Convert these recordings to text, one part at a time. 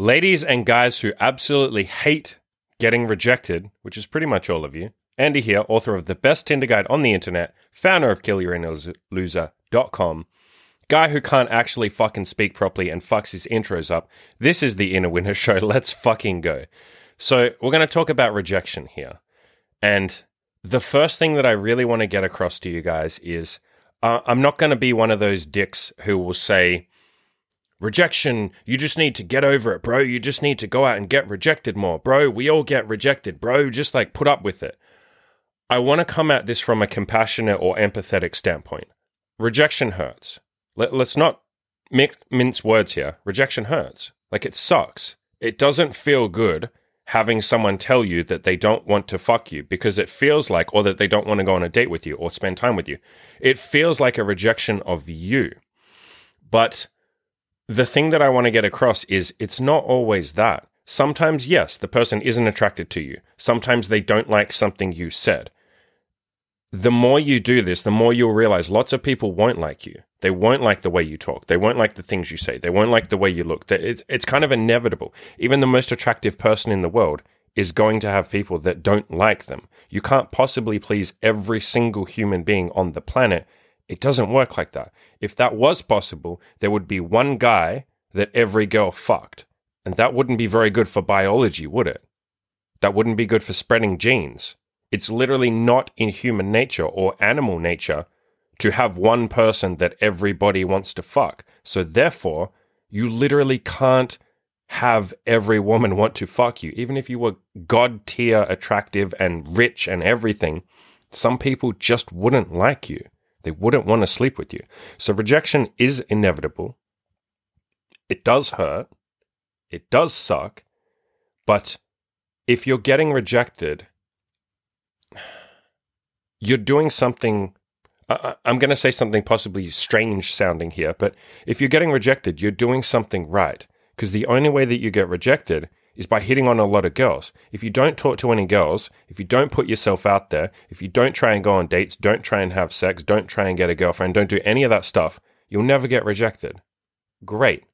Ladies and guys who absolutely hate getting rejected, which is pretty much all of you, Andy here, author of the best Tinder guide on the internet, founder of KillYourInnerLoser.com, guy who can't actually fucking speak properly and fucks his intros up. This is the Inner Winner Show. Let's fucking go. So, we're going to talk about rejection here. And the first thing that I really want to get across to you guys is uh, I'm not going to be one of those dicks who will say, rejection, you just need to get over it, bro. You just need to go out and get rejected more, bro. We all get rejected, bro. Just like put up with it. I want to come at this from a compassionate or empathetic standpoint. Rejection hurts. Let, us not mix, mince words here. Rejection hurts. Like it sucks. It doesn't feel good having someone tell you that they don't want to fuck you because it feels like, or that they don't want to go on a date with you or spend time with you. It feels like a rejection of you. But the thing that I want to get across is it's not always that. Sometimes, yes, the person isn't attracted to you. Sometimes they don't like something you said. The more you do this, the more you'll realize lots of people won't like you. They won't like the way you talk. They won't like the things you say. They won't like the way you look. It's, kind of inevitable. Even the most attractive person in the world is going to have people that don't like them. You can't possibly please every single human being on the planet. It doesn't work like that. If that was possible, there would be one guy that every girl fucked. And that wouldn't be very good for biology, would it? That wouldn't be good for spreading genes. It's literally not in human nature or animal nature to have one person that everybody wants to fuck. So therefore, you literally can't have every woman want to fuck you. Even if you were god tier attractive and rich and everything, some people just wouldn't like you. They wouldn't want to sleep with you. So rejection is inevitable. It does hurt. It does suck. But if you're getting rejected, you're doing something I, am going to say something possibly strange sounding here, but if you're getting rejected, you're doing something right. Because the only way that you get rejected is by hitting on a lot of girls. If you don't talk to any girls, if you don't put yourself out there, if you don't try and go on dates, don't try and have sex, don't try and get a girlfriend, don't do any of that stuff, you'll never get rejected. Great.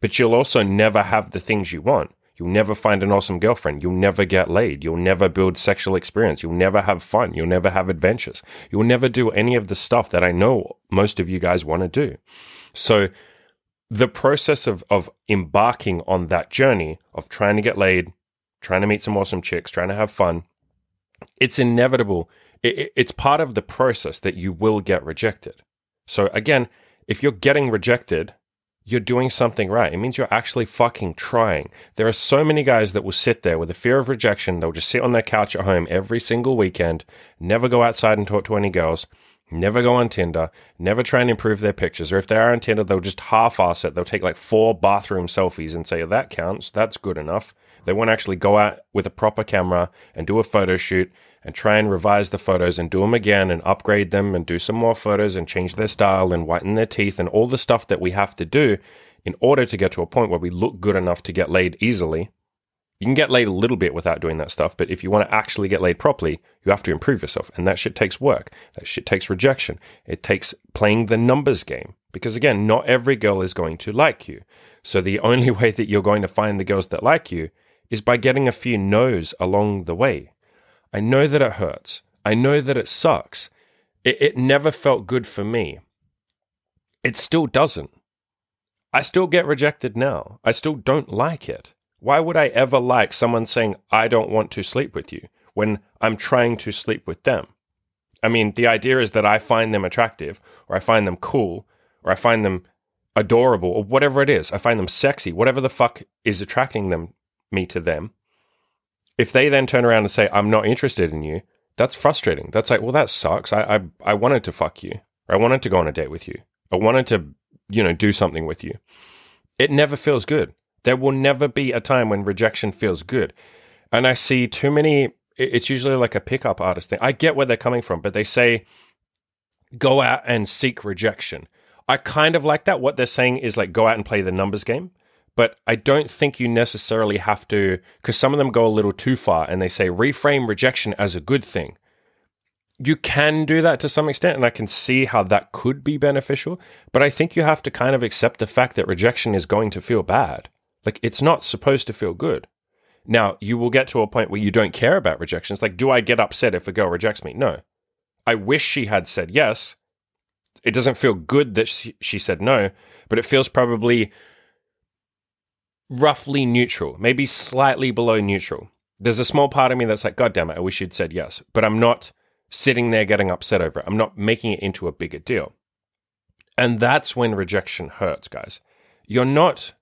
But you'll also never have the things you want. You'll never find an awesome girlfriend. You'll never get laid. You'll never build sexual experience. You'll never have fun. You'll never have adventures. You'll never do any of the stuff that I know most of you guys want to do. So, the process of, of embarking on that journey of trying to get laid, trying to meet some awesome chicks, trying to have fun, it's inevitable. It, it's part of the process that you will get rejected. So, again, if you're getting rejected, you're doing something right. It means you're actually fucking trying. There are so many guys that will sit there with a fear of rejection. They'll just sit on their couch at home every single weekend, never go outside and talk to any girls, never go on Tinder, never try and improve their pictures. Or if they are on Tinder, they'll just half ass it. They'll take like four bathroom selfies and say, oh, that counts. That's good enough. They won't actually go out with a proper camera and do a photo shoot and try and revise the photos and do them again and upgrade them and do some more photos and change their style and whiten their teeth and all the stuff that we have to do in order to get to a point where we look good enough to get laid easily. You can get laid a little bit without doing that stuff, but if you want to actually get laid properly, you have to improve yourself. And that shit takes work. That shit takes rejection. It takes playing the numbers game. Because again, not every girl is going to like you. So the only way that you're going to find the girls that like you is by getting a few no's along the way. I know that it hurts. I know that it sucks. It, it never felt good for me. It still doesn't. I still get rejected now. I still don't like it. Why would I ever like someone saying, I don't want to sleep with you when I'm trying to sleep with them? I mean, the idea is that I find them attractive, or I find them cool, or I find them adorable, or whatever it is. I find them sexy, whatever the fuck is attracting them me to them. If they then turn around and say, I'm not interested in you, that's frustrating. That's like, well, that sucks. I, I, I wanted to fuck you. I wanted to go on a date with you. I wanted to, you know, do something with you. It never feels good. There will never be a time when rejection feels good. And I see too many, it's usually like a pickup artist thing. I get where they're coming from, but they say, go out and seek rejection. I kind of like that. What they're saying is like, go out and play the numbers game but I don't think you necessarily have to, because some of them go a little too far and they say reframe rejection as a good thing. You can do that to some extent, and I can see how that could be beneficial, but I think you have to kind of accept the fact that rejection is going to feel bad. Like, it's not supposed to feel good. Now, you will get to a point where you don't care about rejections. Like, do I get upset if a girl rejects me? No. I wish she had said yes. It doesn't feel good that she, said no, but it feels probably roughly neutral, maybe slightly below neutral. There's a small part of me that's like, God damn it, I wish you'd said yes. But I'm not sitting there getting upset over it. I'm not making it into a bigger deal. And that's when rejection hurts, guys. You're not,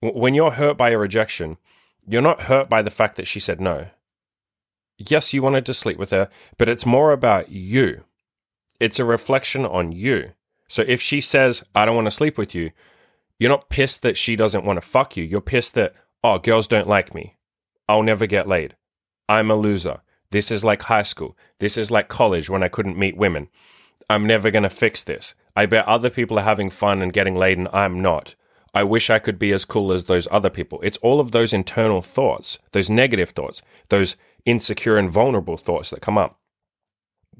when you're hurt by a rejection, you're not hurt by the fact that she said no. Yes, you wanted to sleep with her, but it's more about you. It's a reflection on you. So if she says, I don't want to sleep with you, you're not pissed that she doesn't want to fuck you. You're pissed that, oh, girls don't like me. I'll never get laid. I'm a loser. This is like high school. This is like college when I couldn't meet women. I'm never going to fix this. I bet other people are having fun and getting laid and I'm not. I wish I could be as cool as those other people. It's all of those internal thoughts, those negative thoughts, those insecure and vulnerable thoughts that come up.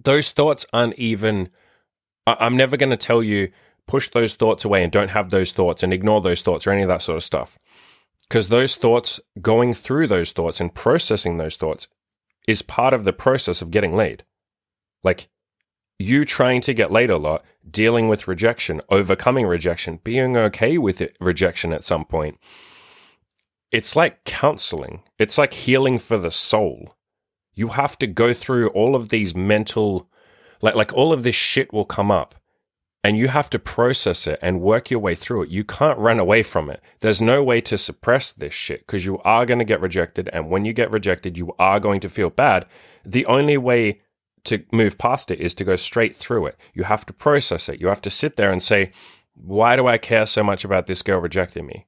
Those thoughts aren't even, I'm never going to tell you push those thoughts away and don't have those thoughts and ignore those thoughts or any of that sort of stuff. Because those thoughts, going through those thoughts and processing those thoughts is part of the process of getting laid. Like you trying to get laid a lot, dealing with rejection, overcoming rejection, being okay with it, rejection at some point. It's like counseling. It's like healing for the soul. You have to go through all of these mental like like all of this shit will come up and you have to process it and work your way through it. You can't run away from it. There's no way to suppress this shit because you are going to get rejected. And when you get rejected, you are going to feel bad. The only way to move past it is to go straight through it. You have to process it. You have to sit there and say, why do I care so much about this girl rejecting me?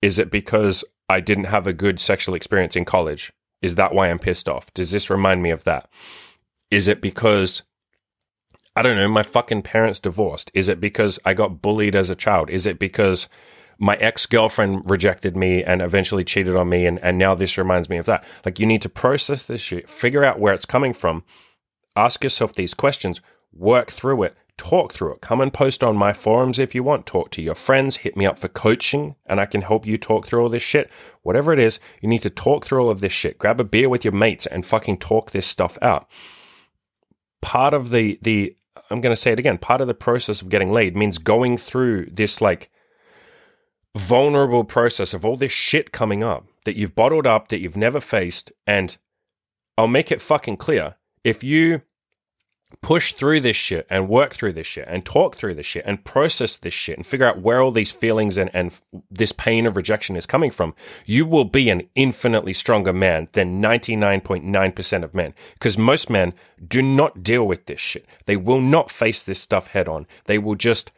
Is it because I didn't have a good sexual experience in college? Is that why I'm pissed off? Does this remind me of that? Is it because I don't know, my fucking parents divorced? Is it because I got bullied as a child? Is it because my ex girlfriend rejected me and eventually cheated on me and, and now this reminds me of that? Like, you need to process this shit, figure out where it's coming from, ask yourself these questions, work through it, talk through it. Come and post on my forums if you want. Talk to your friends, hit me up for coaching, and I can help you talk through all this shit. Whatever it is, you need to talk through all of this shit. Grab a beer with your mates and fucking talk this stuff out. Part of the the I'm going to say it again. Part of the process of getting laid means going through this like vulnerable process of all this shit coming up that you've bottled up, that you've never faced. And I'll make it fucking clear. If you push through this shit and work through this shit and talk through this shit and process this shit and figure out where all these feelings and, and this pain of rejection is coming from, you will be an infinitely stronger man than 99.9% of men. Because most men do not deal with this shit. They will not face this stuff head on. They will just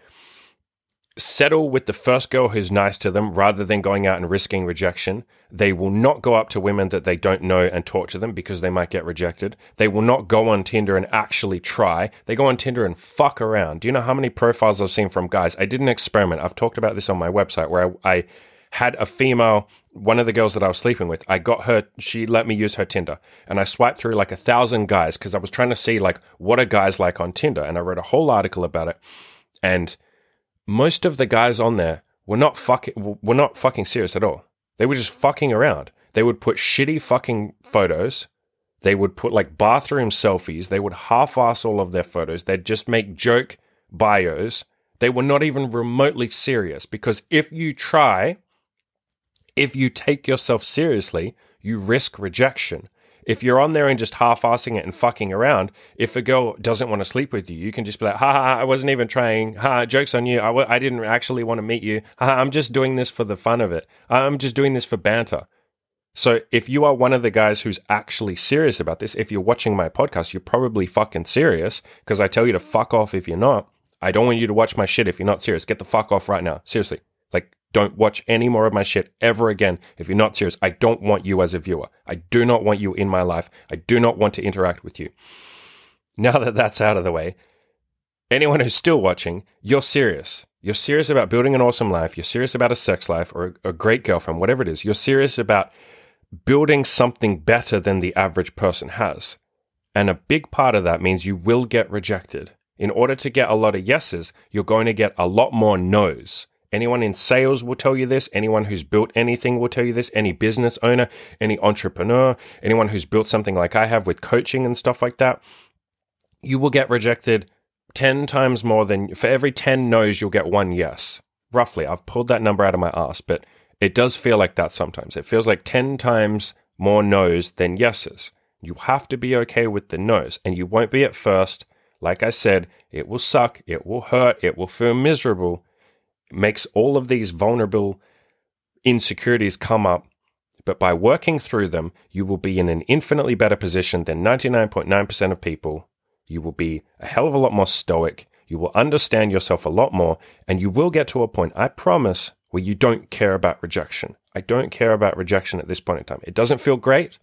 settle with the first girl who's nice to them rather than going out and risking rejection. They will not go up to women that they don't know and talk to them because they might get rejected. They will not go on Tinder and actually try. They go on Tinder and fuck around. Do you know how many profiles I've seen from guys? I did an experiment. I've talked about this on my website where I, I had a female, one of the girls that I was sleeping with, I got her, she let me use her Tinder. And I swiped through like a thousand guys because I was trying to see like what are guys like on Tinder. And I wrote a whole article about it. And most of the guys on there were not fucking were not fucking serious at all. They were just fucking around. They would put shitty fucking photos. They would put like bathroom selfies. They would half-ass all of their photos. They'd just make joke bios. They were not even remotely serious because if you try, if you take yourself seriously, you risk rejection if you're on there and just half-assing it and fucking around, if a girl doesn't want to sleep with you, you can just be like, ha ha, I wasn't even trying. Ha, joke's on you. I w- I didn't actually want to meet you. Ha, I'm just doing this for the fun of it. I'm just doing this for banter. So if you are one of the guys who's actually serious about this, if you're watching my podcast, you're probably fucking serious because I tell you to fuck off if you're not. I don't want you to watch my shit if you're not serious. Get the fuck off right now. Seriously. Like, don't watch any more of my shit ever again if you're not serious. I don't want you as a viewer. I do not want you in my life. I do not want to interact with you. Now that that's out of the way, anyone who's still watching, you're serious. You're serious about building an awesome life. You're serious about a sex life or a, great girlfriend, whatever it is. You're serious about building something better than the average person has. And a big part of that means you will get rejected. In order to get a lot of yeses, you're going to get a lot more no's Anyone in sales will tell you this. Anyone who's built anything will tell you this. Any business owner, any entrepreneur, anyone who's built something like I have with coaching and stuff like that, you will get rejected 10 times more than for every 10 no's, you'll get one yes. Roughly. I've pulled that number out of my ass, but it does feel like that sometimes. It feels like 10 times more no's than yeses. You have to be okay with the no's, and you won't be at first. Like I said, it will suck, it will hurt, it will feel miserable. Makes all of these vulnerable insecurities come up. But by working through them, you will be in an infinitely better position than 99.9% of people. You will be a hell of a lot more stoic. You will understand yourself a lot more, and you will get to a point, I promise, where you don't care about rejection. I don't care about rejection at this point in time. It doesn't feel great.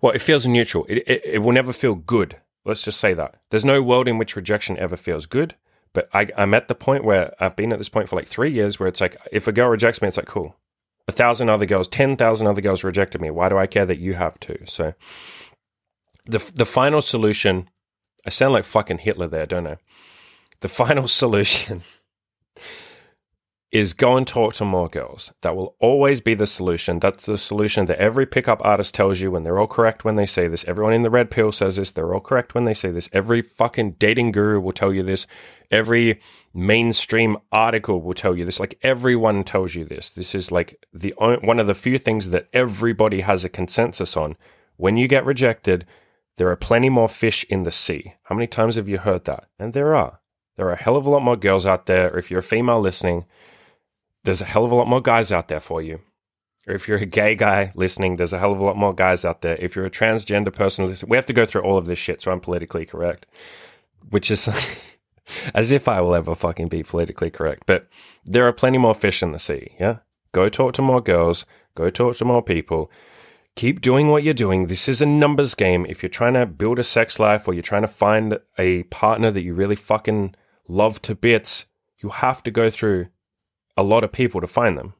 Well, it feels neutral. It, it, it will never feel good. Let's just say that. There's no world in which rejection ever feels good. But I, I'm at the point where I've been at this point for like three years where it's like, if a girl rejects me, it's like, cool. A thousand other girls, 10,000 other girls rejected me. Why do I care that you have too? So the, the final solution, I sound like fucking Hitler there, don't I? The final solution is go and talk to more girls. That will always be the solution. That's the solution that every pickup artist tells you, and they're all correct when they say this. Everyone in the red pill says this. They're all correct when they say this. Every fucking dating guru will tell you this. Every mainstream article will tell you this. Like everyone tells you this. This is like the one of the few things that everybody has a consensus on. When you get rejected, there are plenty more fish in the sea. How many times have you heard that? And there are. There are a hell of a lot more girls out there. If you're a female listening, there's a hell of a lot more guys out there for you. Or if you're a gay guy listening, there's a hell of a lot more guys out there. If you're a transgender person, listening, we have to go through all of this shit, so I'm politically correct. Which is as if I will ever fucking be politically correct. But there are plenty more fish in the sea, yeah? Go talk to more girls, go talk to more people. Keep doing what you're doing. This is a numbers game. If you're trying to build a sex life or you're trying to find a partner that you really fucking love to bits, you have to go through a lot of people to find them.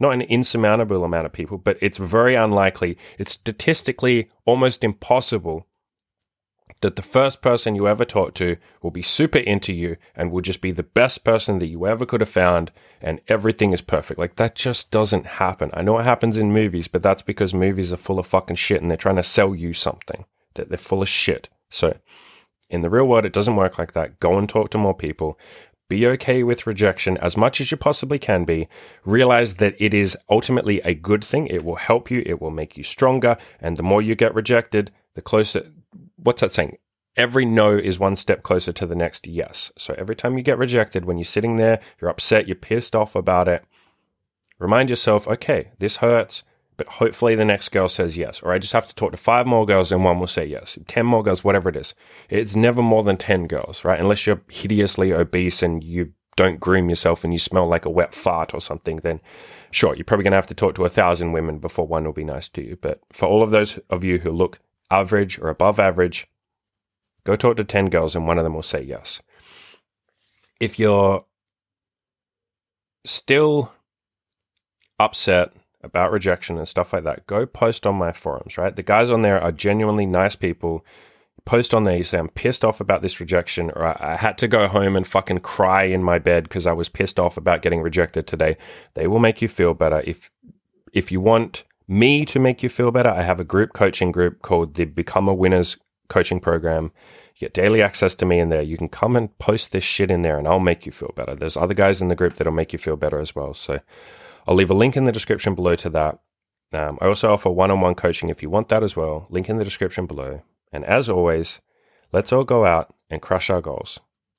Not an insurmountable amount of people, but it's very unlikely. It's statistically almost impossible that the first person you ever talk to will be super into you and will just be the best person that you ever could have found and everything is perfect. Like that just doesn't happen. I know it happens in movies, but that's because movies are full of fucking shit and they're trying to sell you something. That they're full of shit. So in the real world, it doesn't work like that. Go and talk to more people. Be okay with rejection as much as you possibly can be. Realize that it is ultimately a good thing. It will help you, it will make you stronger. And the more you get rejected, the closer. What's that saying? Every no is one step closer to the next yes. So every time you get rejected, when you're sitting there, you're upset, you're pissed off about it, remind yourself, okay, this hurts but hopefully the next girl says yes. Or I just have to talk to five more girls and one will say yes. 10 more girls, whatever it is. It's never more than 10 girls, right? Unless you're hideously obese and you don't groom yourself and you smell like a wet fart or something, then sure, you're probably going to have to talk to a thousand women before one will be nice to you. But for all of those of you who look average or above average, go talk to 10 girls and one of them will say yes. If you're still upset about rejection and stuff like that, go post on my forums, right? The guys on there are genuinely nice people. Post on there, you say, I'm pissed off about this rejection, or I, had to go home and fucking cry in my bed because I was pissed off about getting rejected today. They will make you feel better. If if you want me to make you feel better, I have a group coaching group called the Become a Winners coaching program. You get daily access to me in there. You can come and post this shit in there and I'll make you feel better. There's other guys in the group that'll make you feel better as well. So I'll leave a link in the description below to that. Um, I also offer one on one coaching if you want that as well. Link in the description below. And as always, let's all go out and crush our goals.